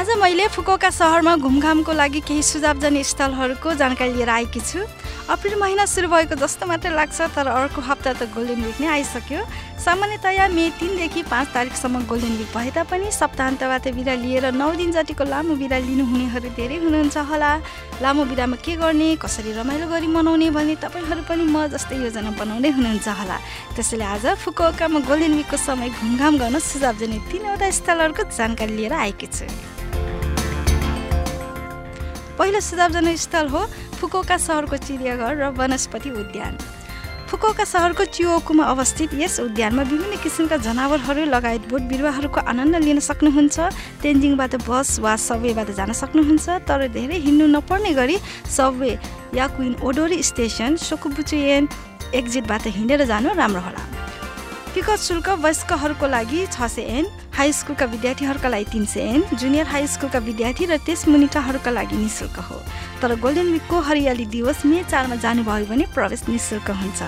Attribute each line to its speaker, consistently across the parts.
Speaker 1: आज मैले फुकुओका सहरमा घुमघामको लागि केही सुझावजन्य स्थलहरूको जानकारी लिएर आएकी छु। अप्रिल महिना सुरु भएको जस्तो मात्रै लाग्छ तर अर्को हप्ता त गोल्डन विक नै आइसक्यो। सामान्यतया मे तिनदेखि पाँच तारिकसम्म गोल्डन विक भए तापनि सप्ताहन्तबाट बिदा लिएर नौ दिन जतिको लामो बिदा लिनुहुनेहरू धेरै हुनुहुन्छ होला। लामो बिदामा के गर्ने कसरी रमाइलो गरी मनाउने भने तपाईँहरू पनि म जस्तै योजना बनाउँदै हुनुहुन्छ होला। त्यसैले आज फुकुओकामा गोल्डन विकको समय घुमघाम गर्न सुझावजन्य तिनवटा स्थलहरूको जानकारी लिएर आएकी छु। पहिलो सुझावजनक स्थल हो फुकोका सहरको चिडियाघर र वनस्पति उद्यान। फुकोका सहरको चियोकुमा अवस्थित यस उद्यानमा विभिन्न किसिमका जनावरहरू लगायत बोट बिरुवाहरूको आनन्द लिन सक्नुहुन्छ तेन्जिङबाट बस वा सबवेबाट जान सक्नुहुन्छ तर धेरै हिँड्नु नपर्ने गरी सबवे या क्विन ओडोरी स्टेसन सोकुबुचुएन एक्जिटबाट हिँडेर जानु राम्रो होला। टिकट शुल्क वयस्कहरूको लागि छ सय एन। हाई स्कुलका विद्यार्थीहरूका लागि तिन सय एन जुनियर हाई स्कुलका विद्यार्थी र त्यस मुनिकाहरूका लागि नि शुल्क हो। तर गोल्डन विकको हरियाली दिवस मे चारमा जानुभयो भने प्रवेश निशुल्क हुन्छ।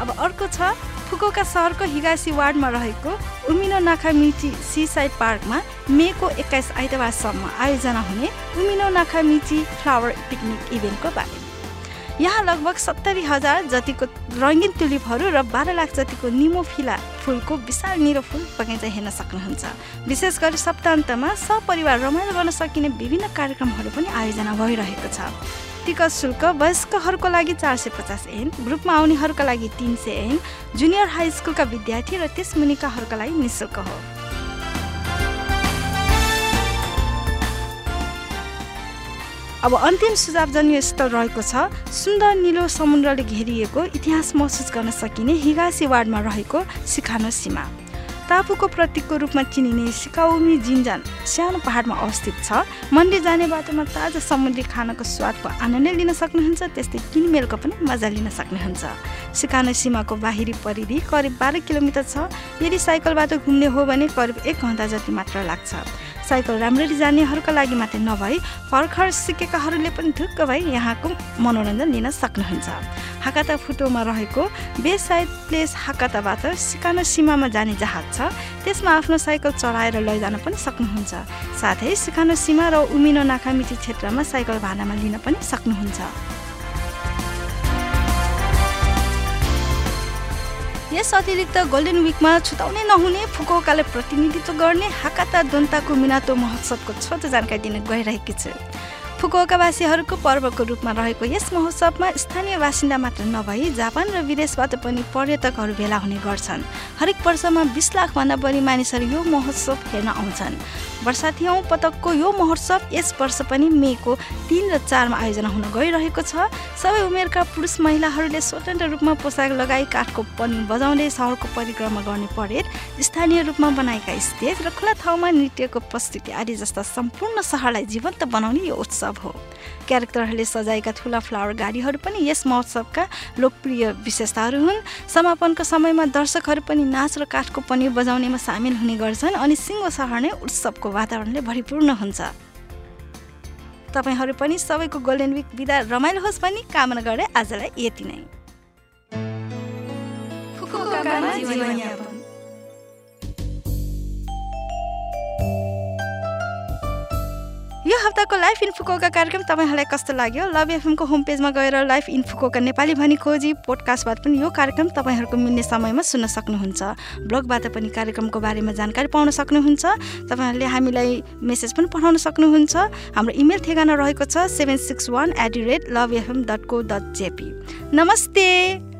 Speaker 1: अब अर्को छ फुकोका सहरको हिगासी वार्डमा रहेको उमिनो नाखा मिची सी साइड पार्कमा मेको एक्काइस आइतबारसम्म आयोजना हुने उमिनो नाखा मिची फ्लावर पिकनिक इभेन्टको बारेमा। यहाँ लगभग सत्तरी हजार जतिको रङ्गिन टुलिपहरू र बाह्र लाख जतिको निमोफिला फुलको विशाल निरो फुल बगैँचा हेर्न सक्नुहुन्छ। विशेष गरी सप्ताहन्तमा सपरिवार रमाइलो गर्न सकिने विभिन्न कार्यक्रमहरू पनि आयोजना भइरहेको छ। टिकट शुल्क वयस्कहरूको लागि चार सय पचास एन ग्रुपमा आउनेहरूका लागि तिन सय एन जुनियर हाई स्कुलका विद्यार्थी र त्यस मुनिकाहरूका लागि निशुल्क हो। अब अन्तिम सुझावजन्य स्थल रहेको छ। सुन्दर निलो समुद्रले घेरिएको इतिहास महसुस गर्न सकिने हिगासी वार्डमा रहेको सिखानो सीमा। टापुको प्रतीकको रूपमा चिनिने सिकाउमी जिन्जान सानो पहाडमा अवस्थित छ। मन्दिर जाने बाटोमा ताजा समुद्री खानाको स्वादको आनन्द लिन सक्नुहुन्छ त्यस्तै किनमेलको पनि मजा लिन सक्नुहुन्छ। सिकानो सीमाको बाहिरी परिधि करिब बाह्र किलोमिटर छ। यदि साइकलबाट घुम्ने हो भने करिब एक घन्टा जति मात्र लाग्छ। साइकल राम्ररी जानेहरूका लागि मात्रै नभई भर्खर सिकेकाहरूले पनि ढुक्क भई यहाँको मनोरञ्जन लिन सक्नुहुन्छ। हाकाता फुटोमा रहेको बेसाइड प्लेस हाकाताबाट सिकानो सीमामा जाने जहाज छ। त्यसमा आफ्नो साइकल चलाएर लैजान पनि सक्नुहुन्छ। साथै सिकानो सीमा र उमिनो नाकामिची क्षेत्रमा साइकल भाडामा लिन पनि सक्नुहुन्छ। यस अतिरिक्त गोल्डन विकमा छुटाउनै नहुने फुकुओकाले प्रतिनिधित्व गर्ने हाकाता दोन्ताको मिनातो महोत्सवको छोटो जानकारी दिन गइरहेकी छु। फुकुओकावासीहरूको पर्वको रूपमा रहेको यस महोत्सवमा स्थानीय बासिन्दा मात्र नभई जापान र विदेशबाट पनि पर्यटकहरू भेला हुने गर्छन्। हरेक वर्षमा बिस लाखभन्दा बढी मानिसहरू यो महोत्सव हेर्न आउँछन्। वर्षाथियौँ पटकको यो महोत्सव यस वर्ष पनि मेको तिन र चारमा आयोजना हुन गइरहेको छ। सबै उमेरका पुरुष महिलाहरूले स्वतन्त्र रूपमा पोसाक लगाई काठको पनि बजाउँदै सहरको परिक्रमा गर्ने परेड स्थानीय रूपमा बनाएका स्टेज र खुला ठाउँमा नृत्यको प्रस्तुति आदि जस्ता सम्पूर्ण सहरलाई जीवन्त बनाउने यो उत्सव। हो। क्यारेक्टरहरूले सजाएका ठुला फ्लावर गाडीहरू पनि यस महोत्सवका लोकप्रिय विशेषताहरू हुन्। समापनको समयमा दर्शकहरू पनि नाच र काठको पनिर बजाउनेमा सामेल हुने गर्छन् अनि सिङ्गो सहर नै उत्सवको वातावरणले भरिपूर्ण हुन्छ। तपाईँहरू पनि सबैको गोल्डन विक बिदा रमाइलो होस् भनी कामना गरे आजलाई यति नै। यो हप्ताको लाइफ इन्फुकोका कार्यक्रम तपाईँहरूलाई कस्तो लाग्यो? लभ एफएमको होम पेजमा गएर लाइफ इन्फुकोका नेपाली भनी खोजी पोडकास्टबाट पनि यो कार्यक्रम तपाईँहरूको मिल्ने समयमा सुन्न सक्नुहुन्छ। ब्लगबाट पनि कार्यक्रमको बारेमा जानकारी पाउन सक्नुहुन्छ। तपाईँहरूले हामीलाई मेसेज पनि पठाउन सक्नुहुन्छ। हाम्रो इमेल ठेगाना रहेको छ seven six one eight the rate love FM dot co dot JP नमस्ते!